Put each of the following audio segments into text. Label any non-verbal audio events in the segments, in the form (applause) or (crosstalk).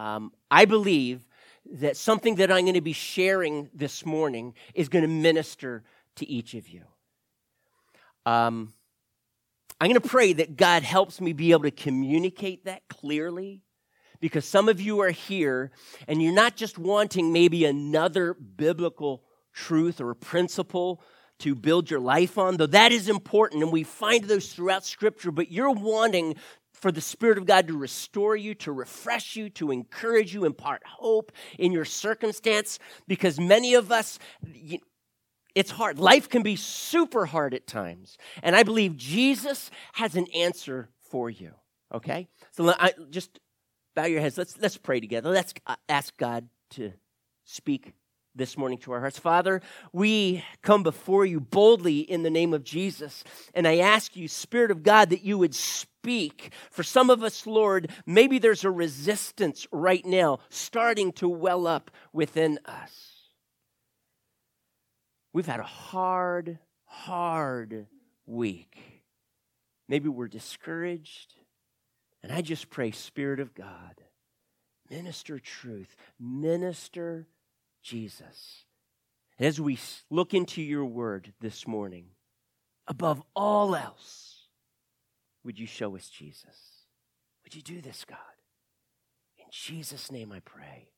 um, I believe that something that I'm going to be sharing this morning is going to minister to each of you. Um, I'm going to pray that God helps me be able to communicate that clearly because some of you are here and you're not just wanting maybe another biblical truth or a principle to build your life on, though that is important and we find those throughout Scripture, but you're wanting for the Spirit of God to restore you, to refresh you, to encourage you, impart hope in your circumstance, because many of us, it's hard. Life can be super hard at times. And I believe Jesus has an answer for you. Okay? So I, just bow your heads. Let's, let's pray together. Let's uh, ask God to speak this morning to our hearts. Father, we come before you boldly in the name of Jesus. And I ask you, Spirit of God, that you would speak. For some of us, Lord, maybe there's a resistance right now starting to well up within us. We've had a hard, hard week. Maybe we're discouraged. And I just pray, Spirit of God, minister truth, minister Jesus. As we look into your word this morning, above all else, would you show us Jesus? Would you do this, God? In Jesus' name I pray.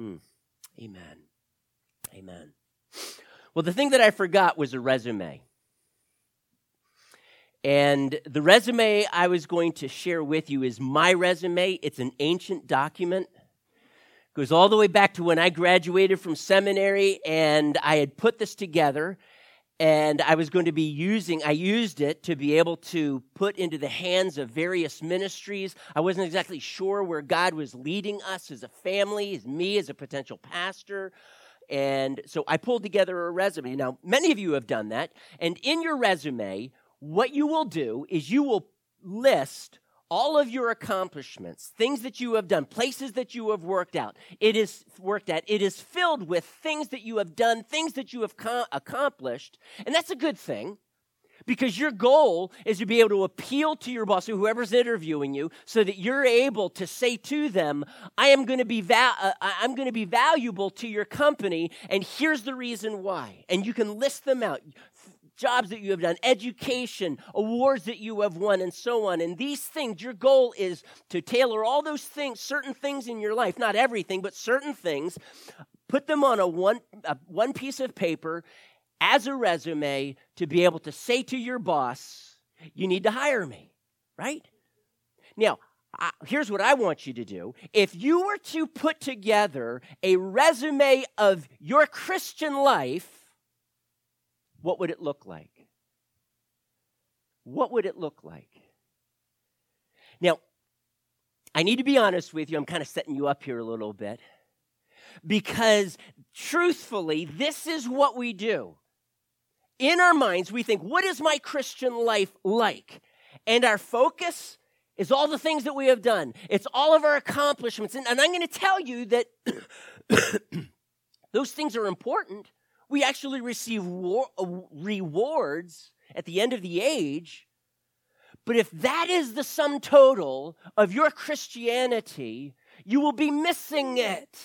Mm. Amen. Amen. Well, the thing that I forgot was a resume. And the resume I was going to share with you is my resume. It's an ancient document goes all the way back to when I graduated from seminary and I had put this together and I was going to be using, I used it to be able to put into the hands of various ministries. I wasn't exactly sure where God was leading us as a family, as me as a potential pastor. And so I pulled together a resume. Now, many of you have done that. And in your resume, what you will do is you will list all of your accomplishments, things that you have done, places that you have worked out, it is worked at, it is filled with things that you have done, things that you have co- accomplished. And that's a good thing because your goal is to be able to appeal to your boss or whoever's interviewing you so that you're able to say to them i am going to be va- uh, i'm going to be valuable to your company and here's the reason why and you can list them out jobs that you have done, education, awards that you have won, and so on. And these things, your goal is to tailor all those things, certain things in your life, not everything, but certain things, put them on a one, a one piece of paper as a resume to be able to say to your boss, you need to hire me, right? Now, uh, here's what I want you to do. If you were to put together a resume of your Christian life, what would it look like? What would it look like? Now, I need to be honest with you. I'm kind of setting you up here a little bit because truthfully, this is what we do. In our minds, we think, what is my Christian life like? And our focus is all the things that we have done, it's all of our accomplishments. And, and I'm going to tell you that (coughs) those things are important we actually receive war- uh, rewards at the end of the age. But if that is the sum total of your Christianity, you will be missing it.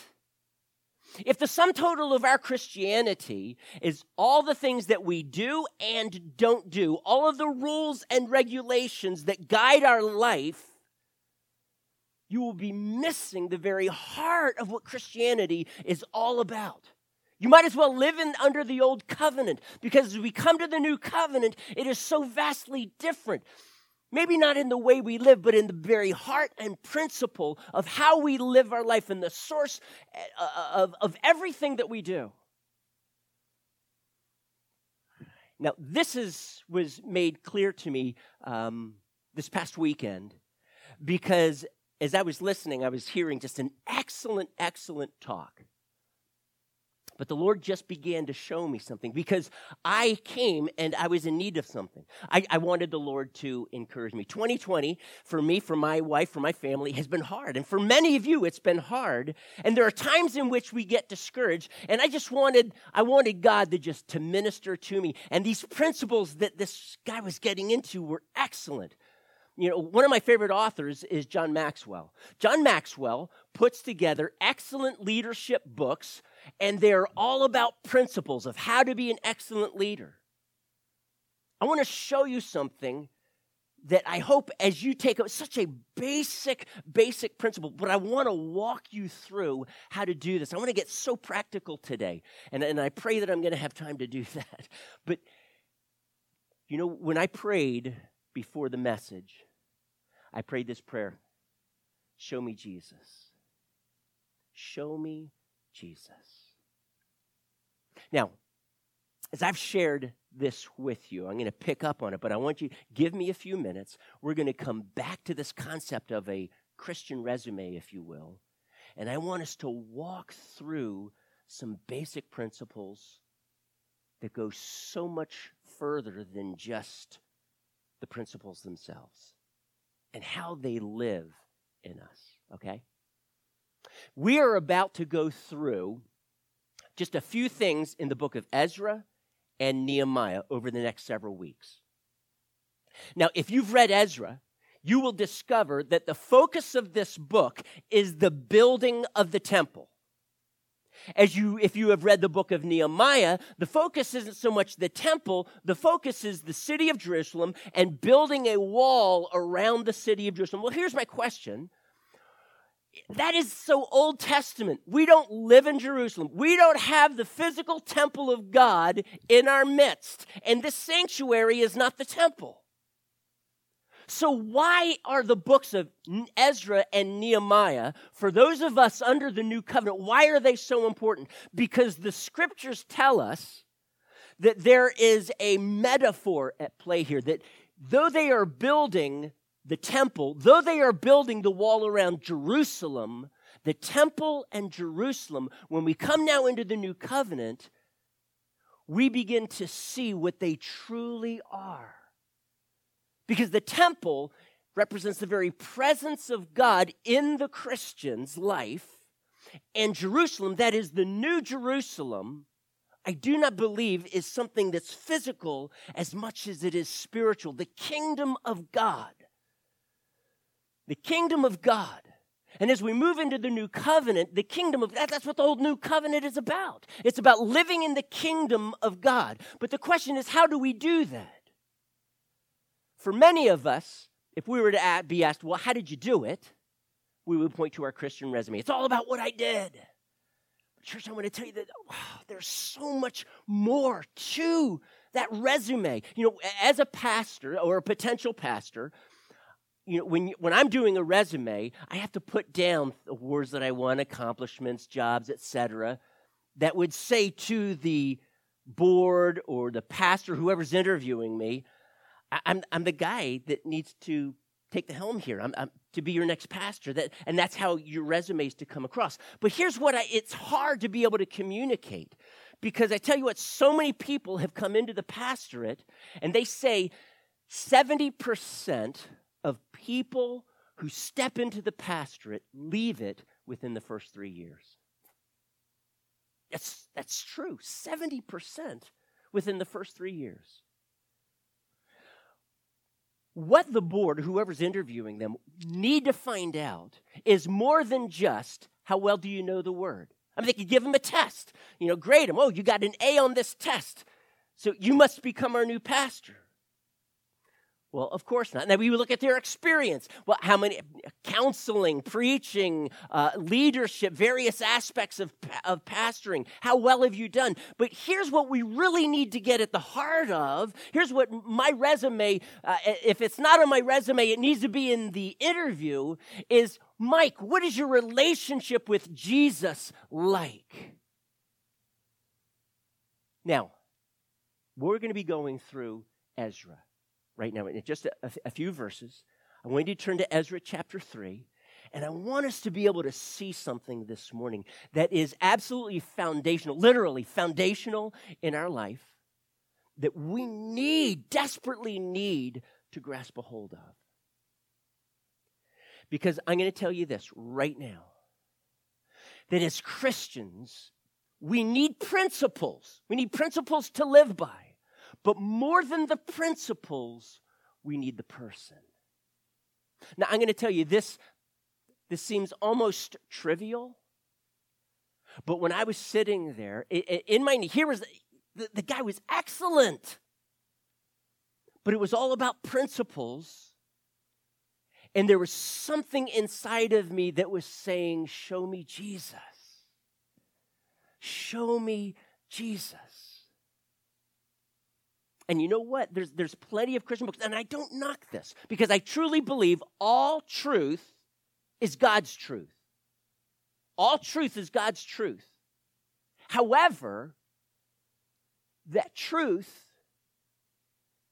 If the sum total of our Christianity is all the things that we do and don't do, all of the rules and regulations that guide our life, you will be missing the very heart of what Christianity is all about. You might as well live in under the old covenant because as we come to the new covenant, it is so vastly different. Maybe not in the way we live, but in the very heart and principle of how we live our life and the source uh, uh, of, of everything that we do. Now, this is, was made clear to me um, this past weekend because as I was listening, I was hearing just an excellent, excellent talk but the Lord just began to show me something because I came and I was in need of something. I, I, wanted the Lord to encourage me. 2020, for me, for my wife, for my family, has been hard. And for many of you, it's been hard. And there are times in which we get discouraged. And I just wanted, I wanted God to just to minister to me. And these principles that this guy was getting into were excellent. You know, one of my favorite authors is John Maxwell. John Maxwell puts together excellent leadership books, and they're all about principles of how to be an excellent leader. I want to show you something that I hope as you take up such a basic, basic principle, but I want to walk you through how to do this. I want to get so practical today. And, and I pray that I'm going to have time to do (laughs) that. But, you know, when I prayed before the message, I prayed this prayer Show me Jesus. Show me Jesus. Now, as I've shared this with you, I'm going to pick up on it, but I want you give me a few minutes. We're going to come back to this concept of a Christian resume, if you will. And I want us to walk through some basic principles that go so much further than just the principles themselves and how they live in us, okay? We are about to go through just a few things in the book of Ezra and Nehemiah over the next several weeks. Now, if you've read Ezra, you will discover that the focus of this book is the building of the temple. As you, if you have read the book of Nehemiah, the focus isn't so much the temple, the focus is the city of Jerusalem and building a wall around the city of Jerusalem. Well, here's my question that is so Old Testament. We don't live in Jerusalem. We don't have the physical temple of God in our midst. And this sanctuary is not the temple. So, why are the books of Ezra and Nehemiah, for those of us under the new covenant, why are they so important? Because the scriptures tell us that there is a metaphor at play here, that though they are building the temple, though they are building the wall around Jerusalem, the temple and Jerusalem, when we come now into the new covenant, we begin to see what they truly are. Because the temple represents the very presence of God in the Christian's life, and Jerusalem, that is the new Jerusalem, I do not believe is something that's physical as much as it is spiritual. The kingdom of God the kingdom of God. And as we move into the new covenant, the kingdom of that, that's what the old new covenant is about. It's about living in the kingdom of God. But the question is, how do we do that? For many of us, if we were to be asked, well, how did you do it? We would point to our Christian resume. It's all about what I did. Church, I want to tell you that wow, there's so much more to that resume. You know, as a pastor or a potential pastor, you know, when, when I'm doing a resume, I have to put down awards that I won, accomplishments, jobs, etc., that would say to the board or the pastor, whoever's interviewing me, I'm, I'm the guy that needs to take the helm here. I'm, I'm, to be your next pastor. That, and that's how your resume is to come across. But here's what I, it's hard to be able to communicate because I tell you what, so many people have come into the pastorate and they say 70% of people who step into the pastorate leave it within the first three years. That's, that's true. 70% within the first three years. What the board, whoever's interviewing them, need to find out is more than just how well do you know the word. I mean, they could give them a test, you know, grade them. Oh, you got an A on this test, so you must become our new pastor. Well, of course not. Now we look at their experience. Well, how many counseling, preaching, uh, leadership, various aspects of, of pastoring. How well have you done? But here's what we really need to get at the heart of. Here's what my resume, uh, if it's not on my resume, it needs to be in the interview, is Mike, what is your relationship with Jesus like? Now, we're going to be going through Ezra right now in just a, a few verses. I want you to turn to Ezra chapter 3. And I want us to be able to see something this morning that is absolutely foundational, literally foundational in our life, that we need, desperately need to grasp a hold of. Because I'm going to tell you this right now that as Christians, we need principles. We need principles to live by. But more than the principles, we need the person. Now, I'm going to tell you this, this seems almost trivial, but when I was sitting there, in my here was the, the guy was excellent, but it was all about principles. And there was something inside of me that was saying, Show me Jesus. Show me Jesus. And you know what? There's, there's plenty of Christian books, and I don't knock this because I truly believe all truth is God's truth. All truth is God's truth. However, that truth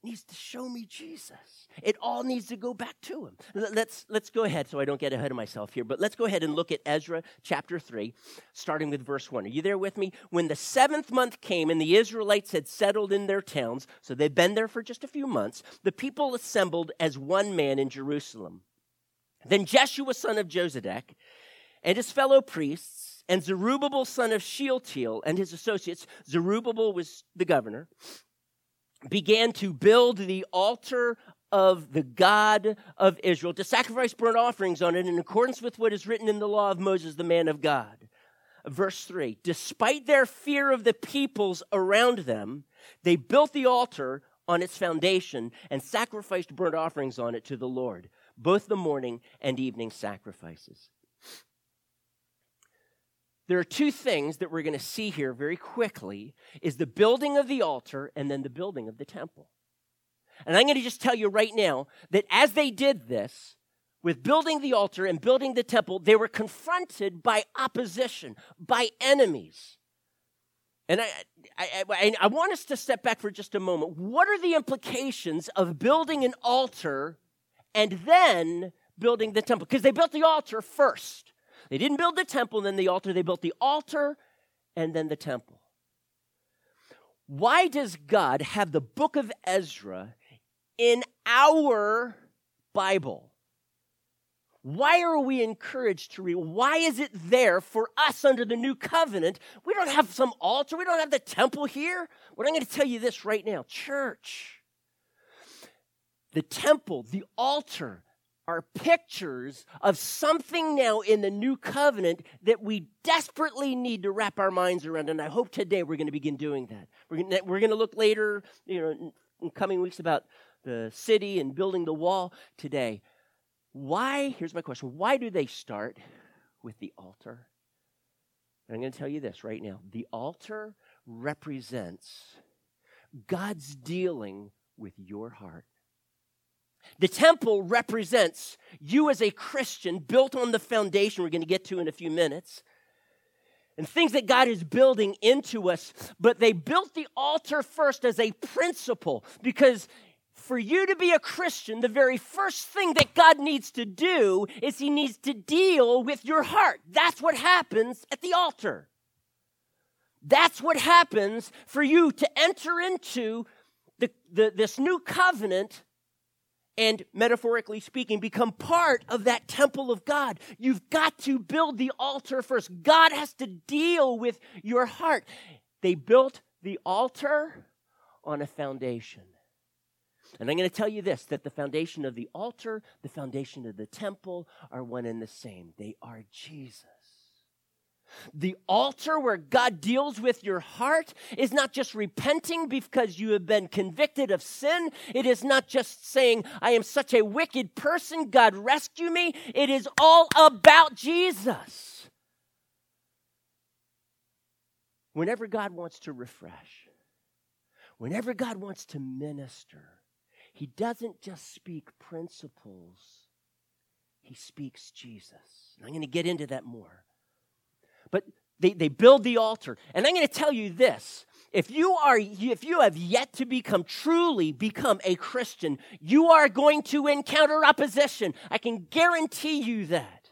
needs to show me Jesus. It all needs to go back to him. Let's let's go ahead so I don't get ahead of myself here, but let's go ahead and look at Ezra chapter 3 starting with verse 1. Are you there with me? When the 7th month came and the Israelites had settled in their towns, so they'd been there for just a few months, the people assembled as one man in Jerusalem. Then Jeshua son of Jozadak and his fellow priests and Zerubbabel son of Shealtiel and his associates, Zerubbabel was the governor, began to build the altar of the God of Israel to sacrifice burnt offerings on it in accordance with what is written in the law of Moses, the man of God. Verse 3 Despite their fear of the peoples around them, they built the altar on its foundation and sacrificed burnt offerings on it to the Lord, both the morning and evening sacrifices. There are two things that we're going to see here very quickly is the building of the altar and then the building of the temple. And I'm going to just tell you right now that as they did this, with building the altar and building the temple, they were confronted by opposition, by enemies. And I, I, I, I, want us to step back for just a moment. What are the implications of building an altar and then building the temple? Because they built the altar first. They didn't build the temple and then the altar, they built the altar and then the temple. Why does God have the book of Ezra in our Bible? Why are we encouraged to read? Why is it there for us under the new covenant? We don't have some altar, we don't have the temple here. What I'm going to tell you this right now church, the temple, the altar, are pictures of something now in the new covenant that we desperately need to wrap our minds around. And I hope today we're going to begin doing that. We're going to, look later, you know, in coming weeks about the city and building the wall today. Why, here's my question why do they start with the altar? And I'm going to tell you this right now the altar represents God's dealing with your heart. The temple represents you as a Christian built on the foundation we're going to get to in a few minutes and things that God is building into us. But they built the altar first as a principle because for you to be a Christian, the very first thing that God needs to do is He needs to deal with your heart. That's what happens at the altar. That's what happens for you to enter into the, the, this new covenant and metaphorically speaking, become part of that temple of God. You've got to build the altar first. God has to deal with your heart. They built the altar on a foundation. And I'm going to tell you this that the foundation of the altar, the foundation of the temple are one and the same. They are Jesus. The altar where God deals with your heart is not just repenting because you have been convicted of sin. It is not just saying, I am such a wicked person, God rescue me. It is all about Jesus. Whenever God wants to refresh, whenever God wants to minister, He doesn't just speak principles, He speaks Jesus. And I'm going to get into that more. But they, they build the altar. And I'm going to tell you this. If you are if you have yet to become truly become a Christian, you are going to encounter opposition. I can guarantee you that.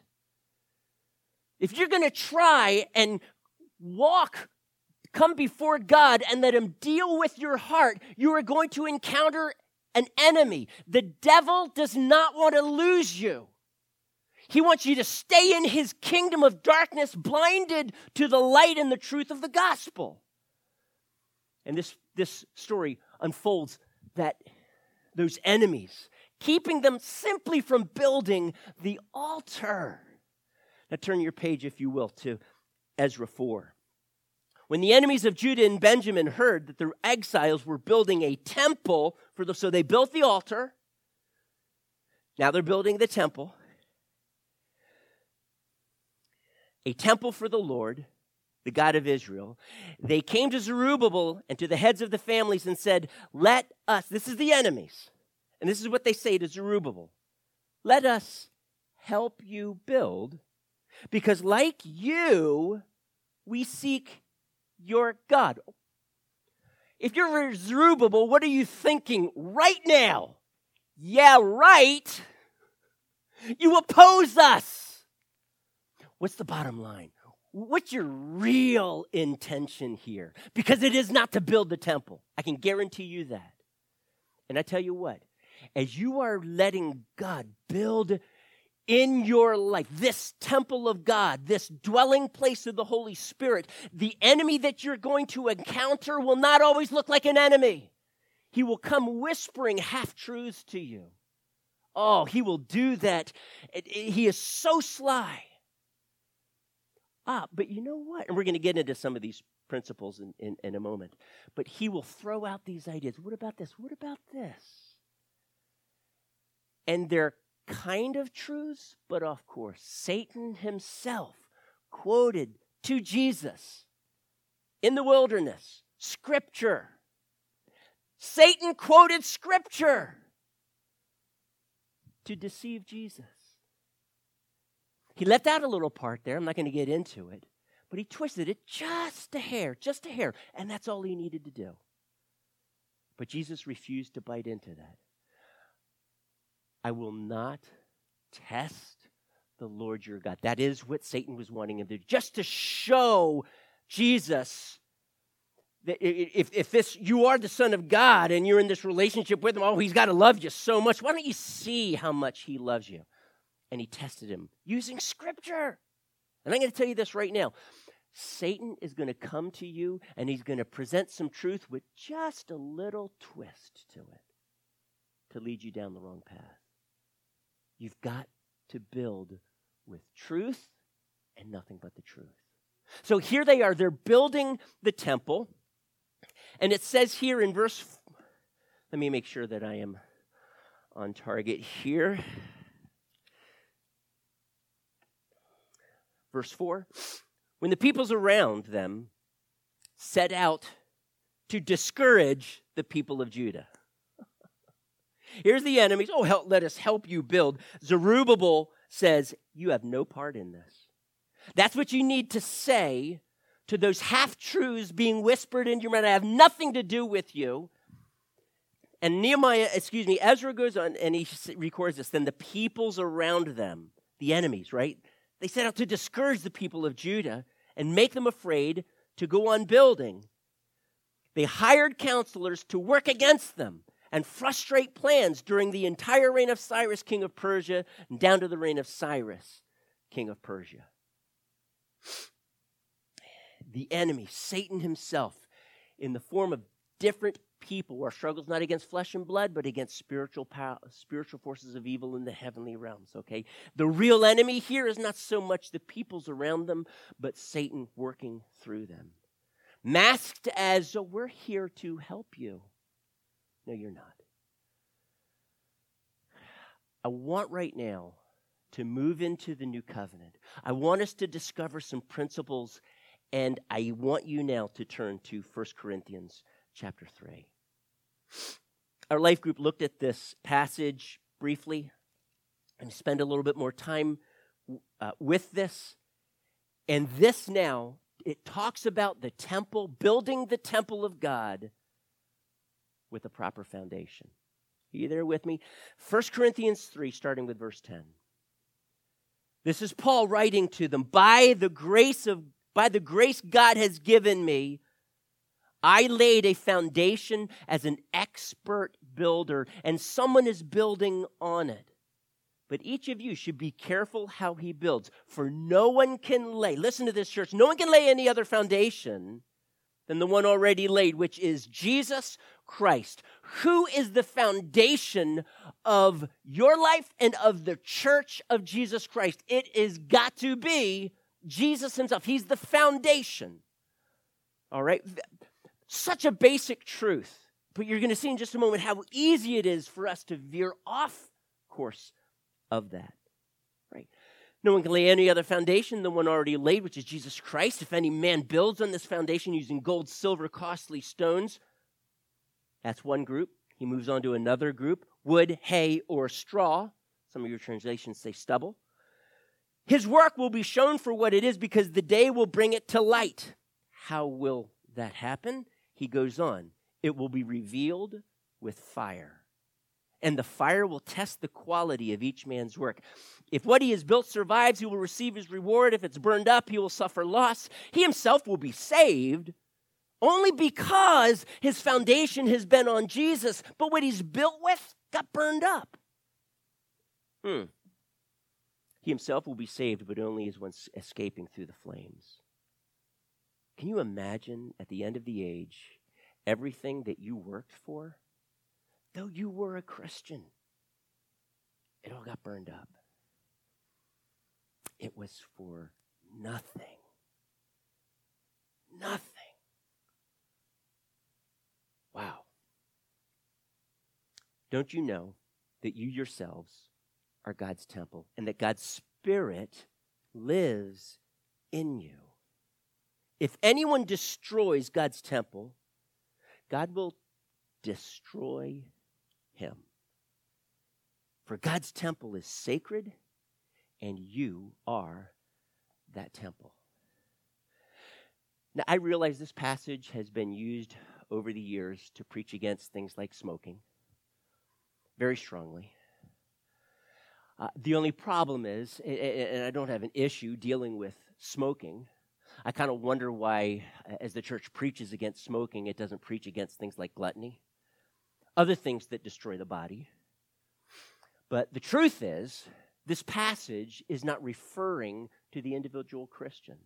If you're going to try and walk come before God and let him deal with your heart, you are going to encounter an enemy. The devil does not want to lose you. He wants you to stay in his kingdom of darkness, blinded to the light and the truth of the gospel. And this, this story unfolds that those enemies keeping them simply from building the altar. Now turn your page, if you will, to Ezra 4. When the enemies of Judah and Benjamin heard that the exiles were building a temple for the, so they built the altar. Now they're building the temple. A temple for the Lord, the God of Israel. They came to Zerubbabel and to the heads of the families and said, Let us, this is the enemies, and this is what they say to Zerubbabel, let us help you build, because like you, we seek your God. If you're Zerubbabel, what are you thinking right now? Yeah, right. You oppose us. What's the bottom line? What's your real intention here? Because it is not to build the temple. I can guarantee you that. And I tell you what, as you are letting God build in your life, this temple of God, this dwelling place of the Holy Spirit, the enemy that you're going to encounter will not always look like an enemy. He will come whispering half truths to you. Oh, he will do that. He is so sly. Ah, but you know what? And we're going to get into some of these principles in, in, in a moment. But he will throw out these ideas. What about this? What about this? And they're kind of truths, but of course, Satan himself quoted to Jesus in the wilderness scripture. Satan quoted scripture to deceive Jesus. He left out a little part there. I'm not going to get into it, but he twisted it just a hair, just a hair, and that's all he needed to do. But Jesus refused to bite into that. I will not test the Lord your God. That is what Satan was wanting him to do, just to show Jesus that if, if this you are the son of God and you're in this relationship with him, oh, he's got to love you so much. Why don't you see how much he loves you? And he tested him using scripture. And I'm going to tell you this right now. Satan is going to come to you and he's going to present some truth with just a little twist to it to lead you down the wrong path. You've got to build with truth and nothing but the truth. So here they are. They're building the temple. And it says here in verse, let me make sure that I am on target here. Verse 4 When the peoples around them set out to discourage the people of Judah. Here's the enemies. Oh, help, let us help you build. Zerubbabel says, You have no part in this. That's what you need to say to those half truths being whispered in your mind. I have nothing to do with you. And Nehemiah, excuse me, Ezra goes on and he records this. Then the peoples around them, the enemies, right? They set out to discourage the people of Judah and make them afraid to go on building. They hired counselors to work against them and frustrate plans during the entire reign of Cyrus, king of Persia, and down to the reign of Cyrus, king of Persia. The enemy, Satan himself, in the form of different people, our struggle's not against flesh and blood, but against spiritual power, spiritual forces of evil in the heavenly realms. Okay, the real enemy here is not so much the peoples around them, but Satan working through them, masked as oh, we're here to help you. No, you're not. I want right now to move into the new covenant. I want us to discover some principles, and I want you now to turn to 1 Corinthians chapter 3. Our life group looked at this passage briefly and spend a little bit more time uh, with this. And this now, it talks about the temple, building the temple of God with a proper foundation. Are you there with me? 1 Corinthians 3, starting with verse 10. This is Paul writing to them, by the grace of by the grace God has given me, I laid a foundation as an expert builder, and someone is building on it. But each of you should be careful how he builds, for no one can lay, listen to this, church, no one can lay any other foundation than the one already laid, which is Jesus Christ, who is the foundation of your life and of the church of Jesus Christ. It is got to be Jesus himself. He's the foundation. All right? Such a basic truth. But you're going to see in just a moment how easy it is for us to veer off course of that. Right? No one can lay any other foundation than one already laid, which is Jesus Christ. If any man builds on this foundation using gold, silver, costly stones, that's one group. He moves on to another group wood, hay, or straw. Some of your translations say stubble. His work will be shown for what it is because the day will bring it to light. How will that happen? He goes on. It will be revealed with fire. And the fire will test the quality of each man's work. If what he has built survives, he will receive his reward. If it's burned up, he will suffer loss. He himself will be saved only because his foundation has been on Jesus, but what he's built with got burned up. Hmm. He himself will be saved, but only as one escaping through the flames. Can you imagine at the end of the age everything that you worked for? Though you were a Christian, it all got burned up. It was for nothing. Nothing. Wow. Don't you know that you yourselves are God's temple and that God's Spirit lives in you? If anyone destroys God's temple, God will destroy him. For God's temple is sacred, and you are that temple. Now, I realize this passage has been used over the years to preach against things like smoking very strongly. Uh, the only problem is, and I don't have an issue dealing with smoking. I kind of wonder why, as the church preaches against smoking, it doesn't preach against things like gluttony, other things that destroy the body. But the truth is, this passage is not referring to the individual Christian.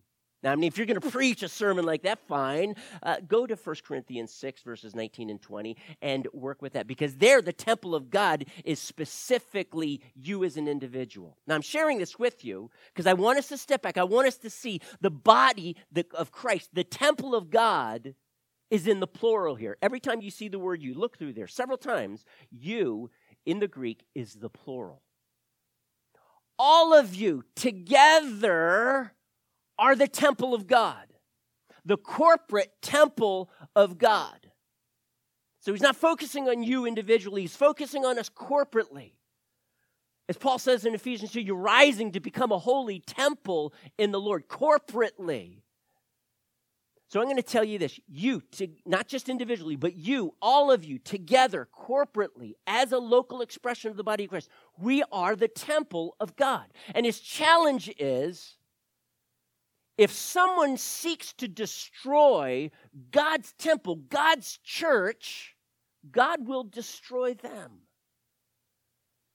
Now, I mean, if you're going to preach a sermon like that, fine. Uh, go to 1 Corinthians 6, verses 19 and 20, and work with that because there, the temple of God is specifically you as an individual. Now, I'm sharing this with you because I want us to step back. I want us to see the body of Christ, the temple of God, is in the plural here. Every time you see the word you, look through there several times. You in the Greek is the plural. All of you together are the temple of God, the corporate temple of God. So he's not focusing on you individually, he's focusing on us corporately. As Paul says in Ephesians 2, you're rising to become a holy temple in the Lord corporately. So I'm going to tell you this you, to, not just individually, but you, all of you, together, corporately, as a local expression of the body of Christ, we are the temple of God. And his challenge is if someone seeks to destroy God's temple, God's church, God will destroy them.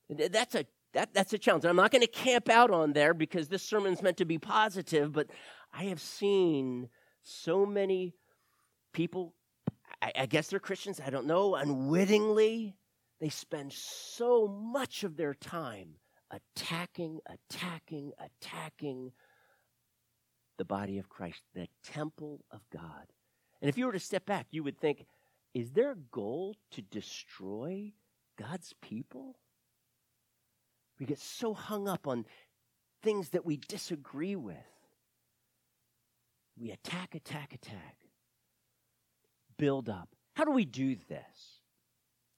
That's a that, that's a challenge. I'm not going to camp out on there because this sermon's meant to be positive, but I have seen so many people, I, I guess they're Christians, I don't know, unwittingly, they spend so much of their time attacking, attacking, attacking the body of Christ, the temple of God. And if you were to step back, you would think, is there a goal to destroy God's people? We get so hung up on things that we disagree with. We attack, attack, attack. Build up. How do we do this?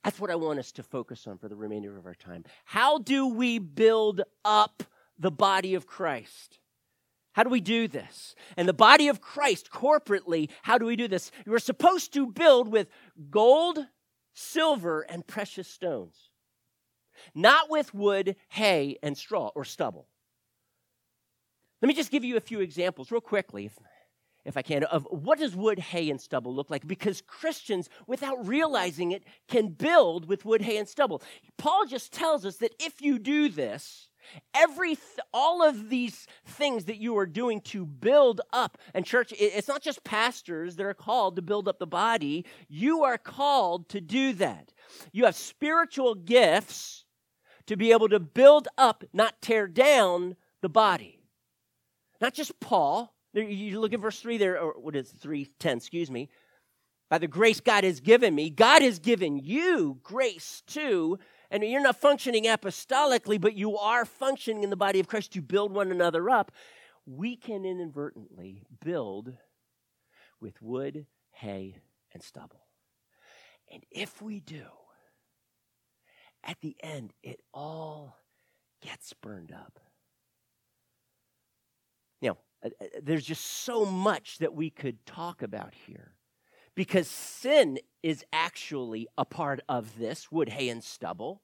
That's what I want us to focus on for the remainder of our time. How do we build up the body of Christ? How do we do this? And the body of Christ, corporately, how do we do this? We're supposed to build with gold, silver, and precious stones, not with wood, hay, and straw or stubble. Let me just give you a few examples, real quickly, if, if I can, of what does wood, hay, and stubble look like? Because Christians, without realizing it, can build with wood, hay, and stubble. Paul just tells us that if you do this, Every all of these things that you are doing to build up and church it's not just pastors that are called to build up the body, you are called to do that. You have spiritual gifts to be able to build up, not tear down the body. Not just Paul. You look at verse 3 there, or what is 310, excuse me. By the grace God has given me, God has given you grace too. And you're not functioning apostolically, but you are functioning in the body of Christ to build one another up. We can inadvertently build with wood, hay, and stubble. And if we do, at the end, it all gets burned up. Now, uh, uh, there's just so much that we could talk about here because sin is actually a part of this wood, hay, and stubble.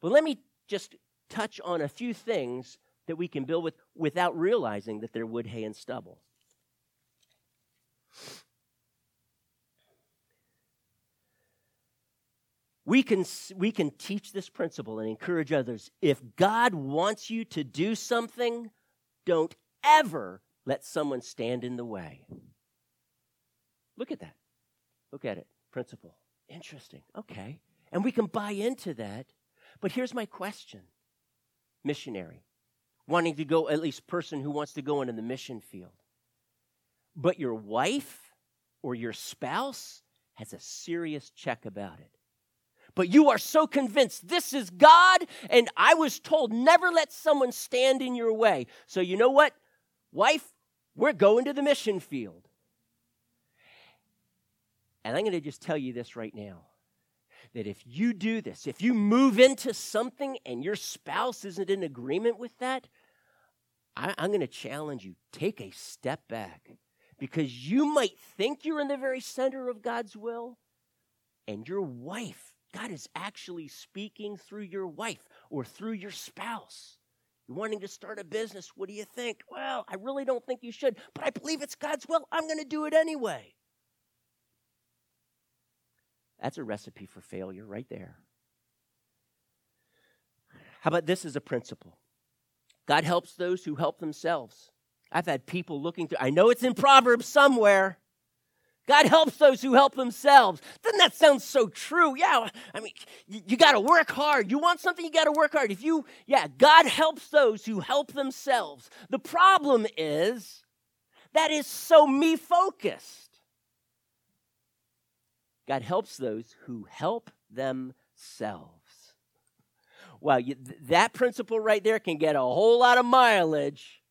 But let me just touch on a few things that we can build with without realizing that they're wood, hay, and stubble. we can, we can teach this principle and encourage others. If God wants you to do something, don't ever let someone stand in the way. Look at that. Look at it. Principle. Interesting. Okay. And we can buy into that. But here's my question missionary, wanting to go, at least person who wants to go into the mission field. But your wife or your spouse has a serious check about it but you are so convinced this is God, and I was told never let someone stand in your way. So, you know what, wife, we're going to the mission field. And I'm going to just tell you this right now that if you do this, if you move into something and your spouse isn't in agreement with that, I, am going to challenge you take a step back because you might think you're in the very center of God's will, and your wife God is actually speaking through your wife or through your spouse. You're wanting to start a business. What do you think? Well, I really don't think you should, but I believe it's God's will. I'm going to do it anyway. That's a recipe for failure right there. How about this as a principle? God helps those who help themselves. I've had people looking through, I know it's in Proverbs somewhere. God helps those who help themselves. Doesn't that sound so true? Yeah, I mean, you, you got to work hard. You want something, you got to work hard. If you, yeah, God helps those who help themselves. The problem is that is so me focused. God helps those who help themselves. Well, you, that principle right there can get a whole lot of mileage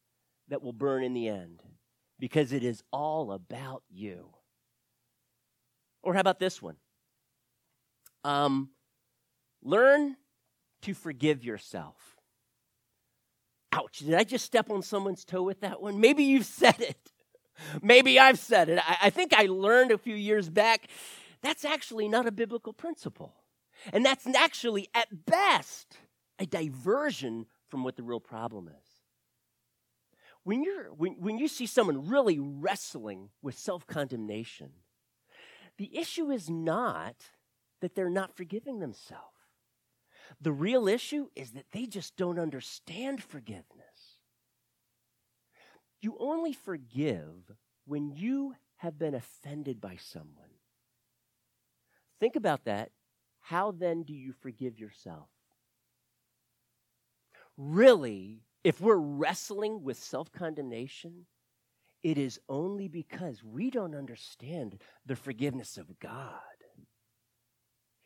that will burn in the end because it is all about you. Or how about this one? Um, learn to forgive yourself. Ouch, did I just step on someone's toe with that one? Maybe you've said it. Maybe I've said it. I, I think I learned a few years back that's actually not a biblical principle. And that's actually, at best, a diversion from what the real problem is. When, you're, when, when you see someone really wrestling with self condemnation, the issue is not that they're not forgiving themselves. The real issue is that they just don't understand forgiveness. You only forgive when you have been offended by someone. Think about that. How then do you forgive yourself? Really, if we're wrestling with self condemnation, it is only because we don't understand the forgiveness of God.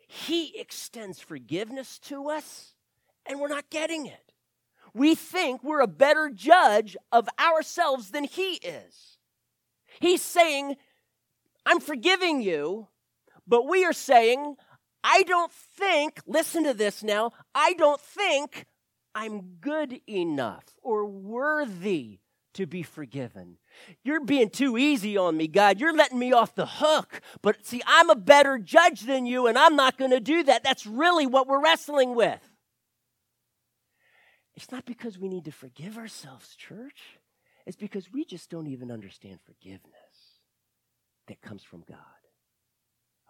He extends forgiveness to us, and we're not getting it. We think we're a better judge of ourselves than He is. He's saying, I'm forgiving you, but we are saying, I don't think, listen to this now, I don't think I'm good enough or worthy to be forgiven. You're being too easy on me, God. You're letting me off the hook. But see, I'm a better judge than you, and I'm not going to do that. That's really what we're wrestling with. It's not because we need to forgive ourselves, church. It's because we just don't even understand forgiveness that comes from God.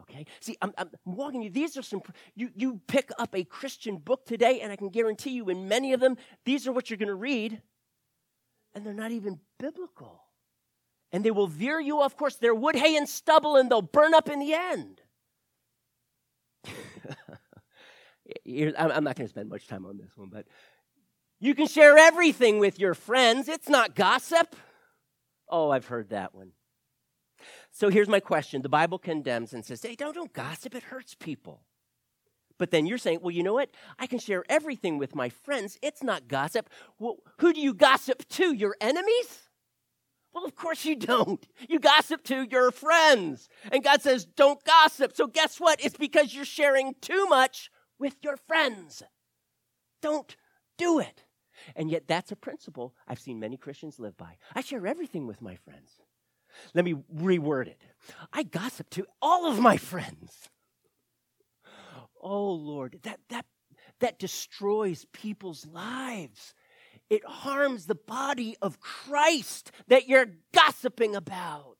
Okay? See, I'm, I'm, walking you. These are some, you, you pick up a Christian book today, and I can guarantee you in many of them, these are what you're going to read and they're not even biblical. And they will veer you off course. They're wood, hay, and stubble, and they'll burn up in the end. (laughs) I'm not going to spend much time on this one, but you can share everything with your friends. It's not gossip. Oh, I've heard that one. So here's my question. The Bible condemns and says, hey, don't, don't gossip. It hurts people. But then you're saying, well, you know what? I can share everything with my friends. It's not gossip. Well, who do you gossip to? Your enemies? Well, of course you don't. You gossip to your friends. And God says, don't gossip. So guess what? It's because you're sharing too much with your friends. Don't do it. And yet, that's a principle I've seen many Christians live by. I share everything with my friends. Let me reword it. I gossip to all of my friends. Oh Lord, that that that destroys people's lives. It harms the body of Christ that you're gossiping about.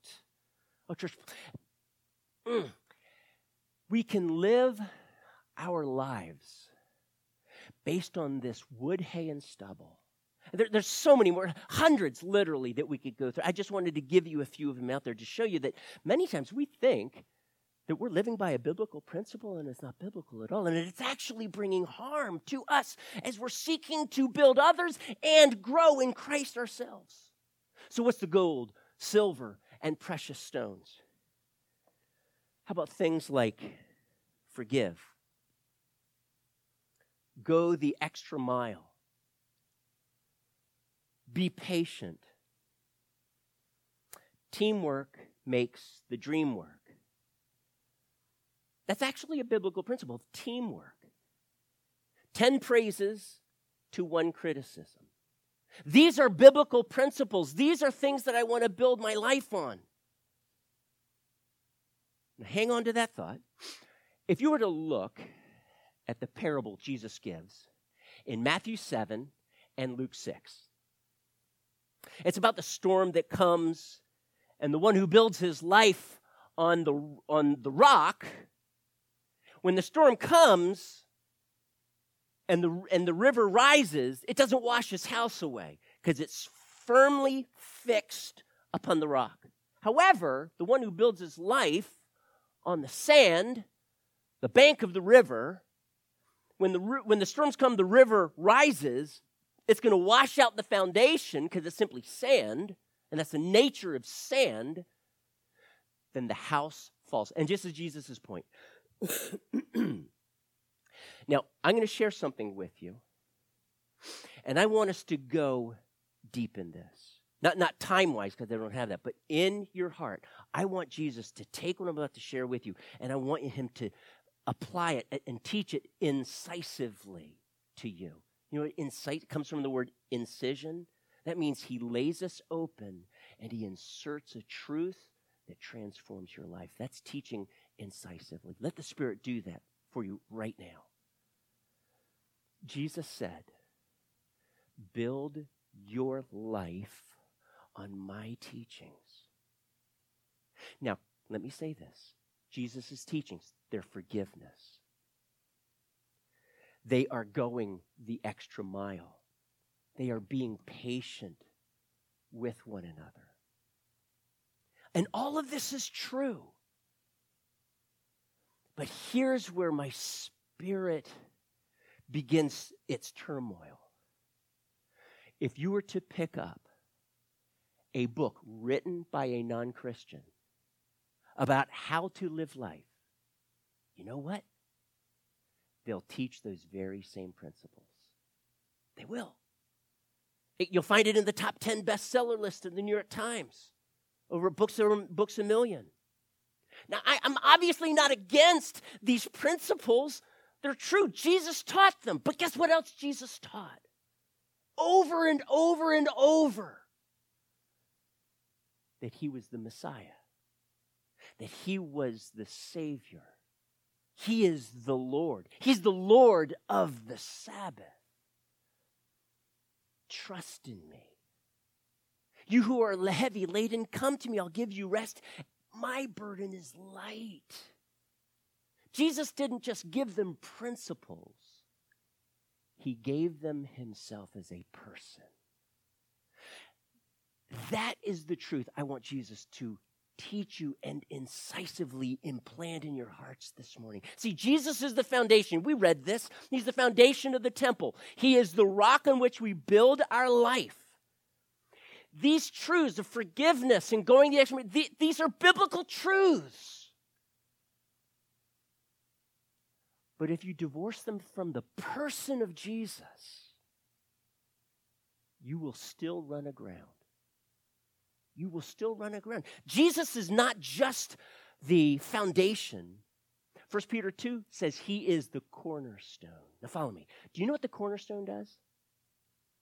Oh, church, mm. we can live our lives based on this wood, hay, and stubble. There, there's so many more, hundreds literally, that we could go through. I just wanted to give you a few of them out there to show you that many times we think that we're living by a biblical principle and it's not biblical at all. And it's actually bringing harm to us as we're seeking to build others and grow in Christ ourselves. So, what's the gold, silver, and precious stones? How about things like forgive, go the extra mile, be patient? Teamwork makes the dream work. That's actually a biblical principle of teamwork. 10 praises to one criticism. These are biblical principles. These are things that I want to build my life on. Now, hang on to that thought. If you were to look at the parable Jesus gives in Matthew 7 and Luke 6, it's about the storm that comes, and the one who builds his life on the, on the rock when the storm comes and the, and the river rises, it doesn't wash his house away because it's firmly fixed upon the rock. However, the one who builds his life on the sand, the bank of the river, when the, when the storms come, the river rises, it's going to wash out the foundation because it's simply sand, and that's the nature of sand. Then the house falls. And just as Jesus' point, (clears throat) now, I'm going to share something with you, and I want us to go deep in this. Not, not time wise, because they don't have that, but in your heart. I want Jesus to take what I'm about to share with you, and I want him to apply it and teach it incisively to you. You know, insight comes from the word incision. That means he lays us open and he inserts a truth that transforms your life. That's teaching incisively. Let the Spirit do that for you right now. Jesus said, Build your life on my teachings. Now, let me say this Jesus' teachings, they're forgiveness. They are going the extra mile. They are being patient with one another. And all of this is true. But here's where my spirit begins its turmoil. If you were to pick up a book written by a non Christian about how to live life, you know what? They'll teach those very same principles. They will. You'll find it in the top 10 bestseller list in the New York Times over Books, Books a Million. Now, I, am obviously not against these principles. They're true. Jesus taught them. But guess what else Jesus taught? Over and over and over that he was the Messiah, that he was the Savior. He is the Lord. He's the Lord of the Sabbath. Trust in me. You who are heavy laden, come to me. I'll give you rest. My burden is light. Jesus didn't just give them principles, He gave them Himself as a person. That is the truth I want Jesus to teach you and incisively implant in your hearts this morning. See, Jesus is the foundation. We read this. He's the foundation of the temple, He is the rock on which we build our life. These truths of forgiveness and going the extra mile, these are biblical truths. But if you divorce them from the person of Jesus, you will still run aground you will still run aground. Jesus is not just the foundation. 1 Peter 2 says he is the cornerstone. Now, follow me. Do you know what the cornerstone does?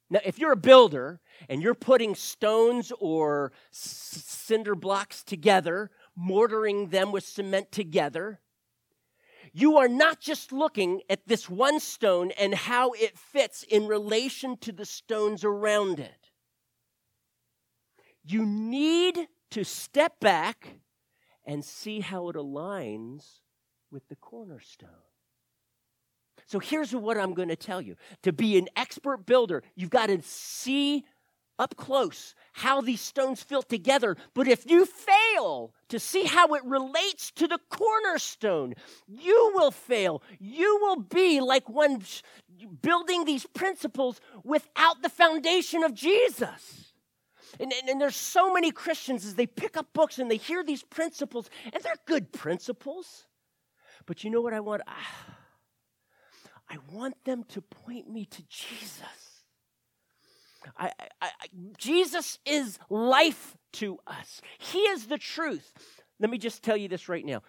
Now, if you're a builder and you're putting stones or cinder blocks together, mortaring them with cement together, you are not just looking at this one stone and how it fits in relation to the stones around it you need to step back and see how it aligns with the cornerstone. So here's what I'm going to tell you. To be an expert builder, you've got to see up close how these stones fit together. But if you fail to see how it relates to the cornerstone, you will fail. You will be like one building these principles without the foundation of Jesus. And, and, and, there's so many Christians as they pick up books and they hear these principles, and they're good principles. But you know what I want? Ah, I want them to point me to Jesus. I, I, I, Jesus is life to us, He is the truth. Let me just tell you this right now.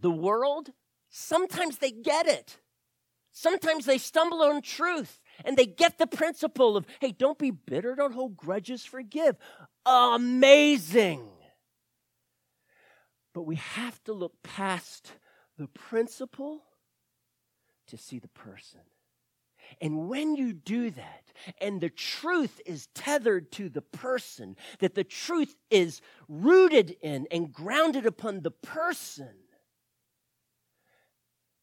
The world, sometimes they get it. Sometimes they stumble on truth and they get the principle of, hey, don't be bitter, don't hold grudges, forgive. Amazing. But we have to look past the principle to see the person. And when you do that, and the truth is tethered to the person, that the truth is rooted in and grounded upon the person,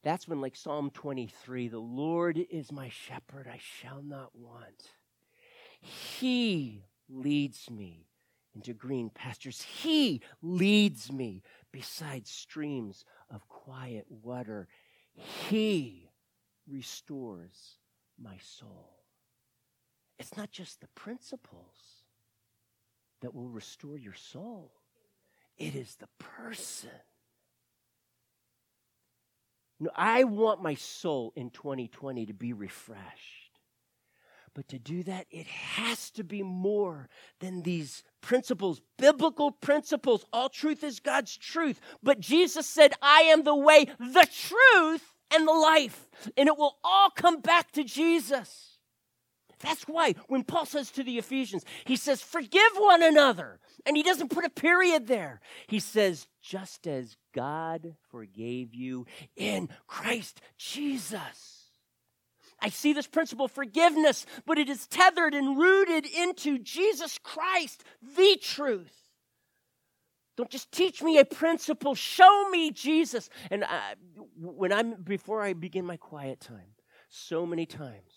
that's when, like Psalm 23, the Lord is my shepherd, I shall not want. He leads me into green pastures. He leads me beside streams of quiet water. He restores my soul. It's not just the principles that will restore your soul, it is the person no, I want my soul in 2020 to be refreshed. But to do that, it has to be more than these principles, biblical principles. All truth is God's truth. But Jesus said, I am the way, the truth, and the life. And it will all come back to Jesus. That's why when Paul says to the Ephesians, he says, forgive one another. And he doesn't put a period there. He says, just as God forgave you in Christ Jesus. I see this principle forgiveness, but it is tethered and rooted into Jesus Christ, the truth. Don't just teach me a principle, show me Jesus. And I, when I'm before I begin my quiet time, so many times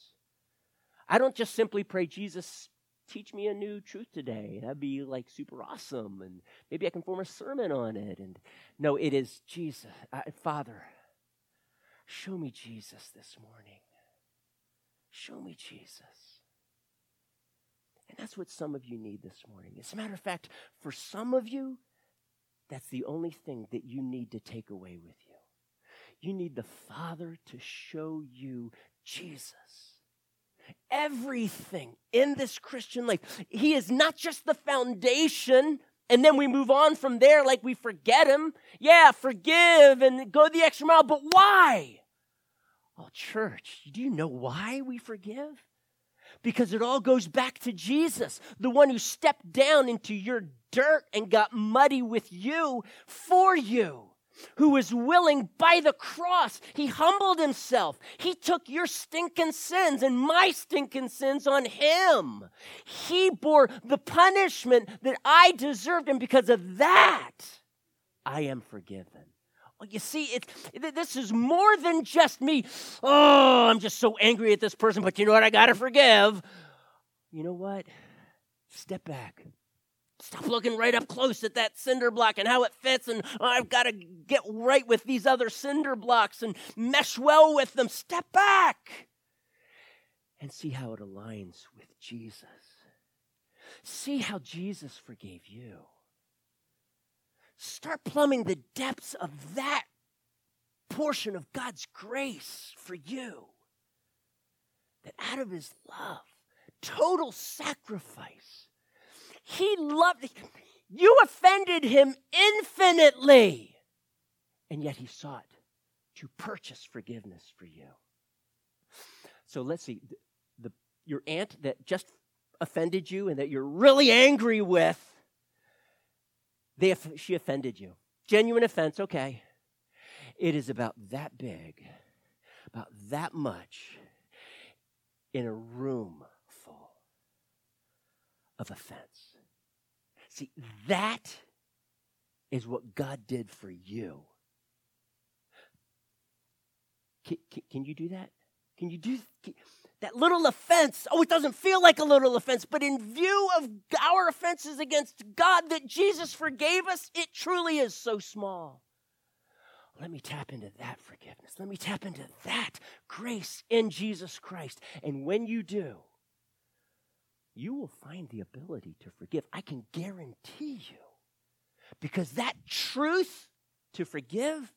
I don't just simply pray, Jesus, teach me a new truth today. That'd be like super awesome. And maybe I can form a sermon on it. And no, it is Jesus. Father, show me Jesus this morning. Show me Jesus. And that's what some of you need this morning. As a matter of fact, for some of you, that's the only thing that you need to take away with you. You need the Father to show you Jesus everything in this Christian life. He is not just the foundation, and then we move on from there like we forget him. Yeah, forgive and go the extra mile, but why? Oh, church, do you know why we forgive? Because it all goes back to Jesus, the one who stepped down into your dirt and got muddy with you for you who was willing by the cross. He humbled himself. He took your stinking sins and my stinking sins on him. He bore the punishment that I deserved, and because of that, I am forgiven. Well, you see, it's, this is more than just me. Oh, I'm just so angry at this person, but you know what? I got to forgive. You know what? Step back. Stop looking right up close at that cinder block and how it fits, and I've got to get right with these other cinder blocks and mesh well with them. Step back and see how it aligns with Jesus. See how Jesus forgave you. Start plumbing the depths of that portion of God's grace for you. That out of his love, total sacrifice, he loved you offended him infinitely. And yet he sought to purchase forgiveness for you. So let's see. The, your aunt that just offended you and that you're really angry with, they, she offended you. Genuine offense, okay. It is about that big, about that much in a room full of offense. See, that is what God did for you. Can, can, can you do that? Can you do can, that little offense? Oh, it doesn't feel like a little offense, but in view of our offenses against God that Jesus forgave us, it truly is so small. Let me tap into that forgiveness. Let me tap into that grace in Jesus Christ. And when you do, you will find the ability to forgive. I can guarantee you. Because that truth to forgive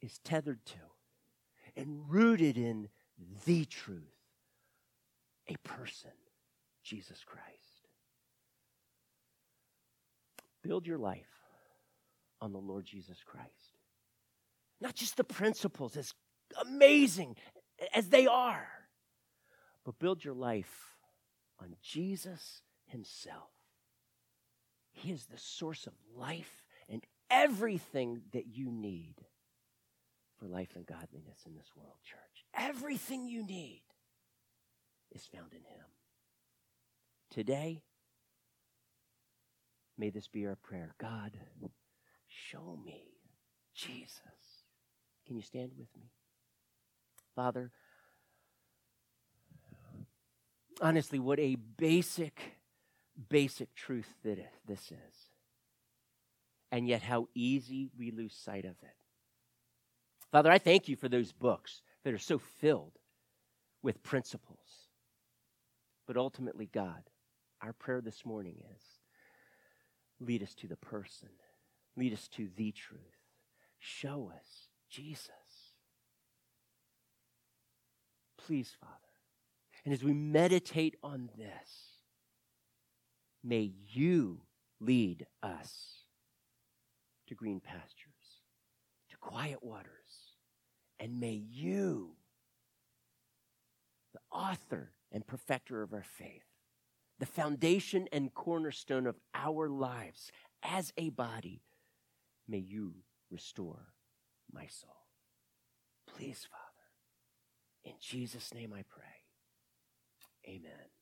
is tethered to and rooted in the truth a person, Jesus Christ. Build your life on the Lord Jesus Christ. Not just the principles, as amazing as they are, but build your life on Jesus Himself. He is the source of life and everything that you need for life and godliness in this world, church. Everything you need is found in Him. Today, may this be our prayer. God, show me Jesus. Can you stand with me? Father, honestly, what a basic, basic truth that this is. And yet, how easy we lose sight of it. Father, I thank you for those books that are so filled with principles. But ultimately, God, our prayer this morning is lead us to the person, lead us to the truth. Show us Jesus. Please, Father and as we meditate on this, may you lead us to green pastures, to quiet waters, and may you, the author and perfecter of our faith, the foundation and cornerstone of our lives as a body, may you restore my soul. Please, Father, in Jesus' name I pray. Amen.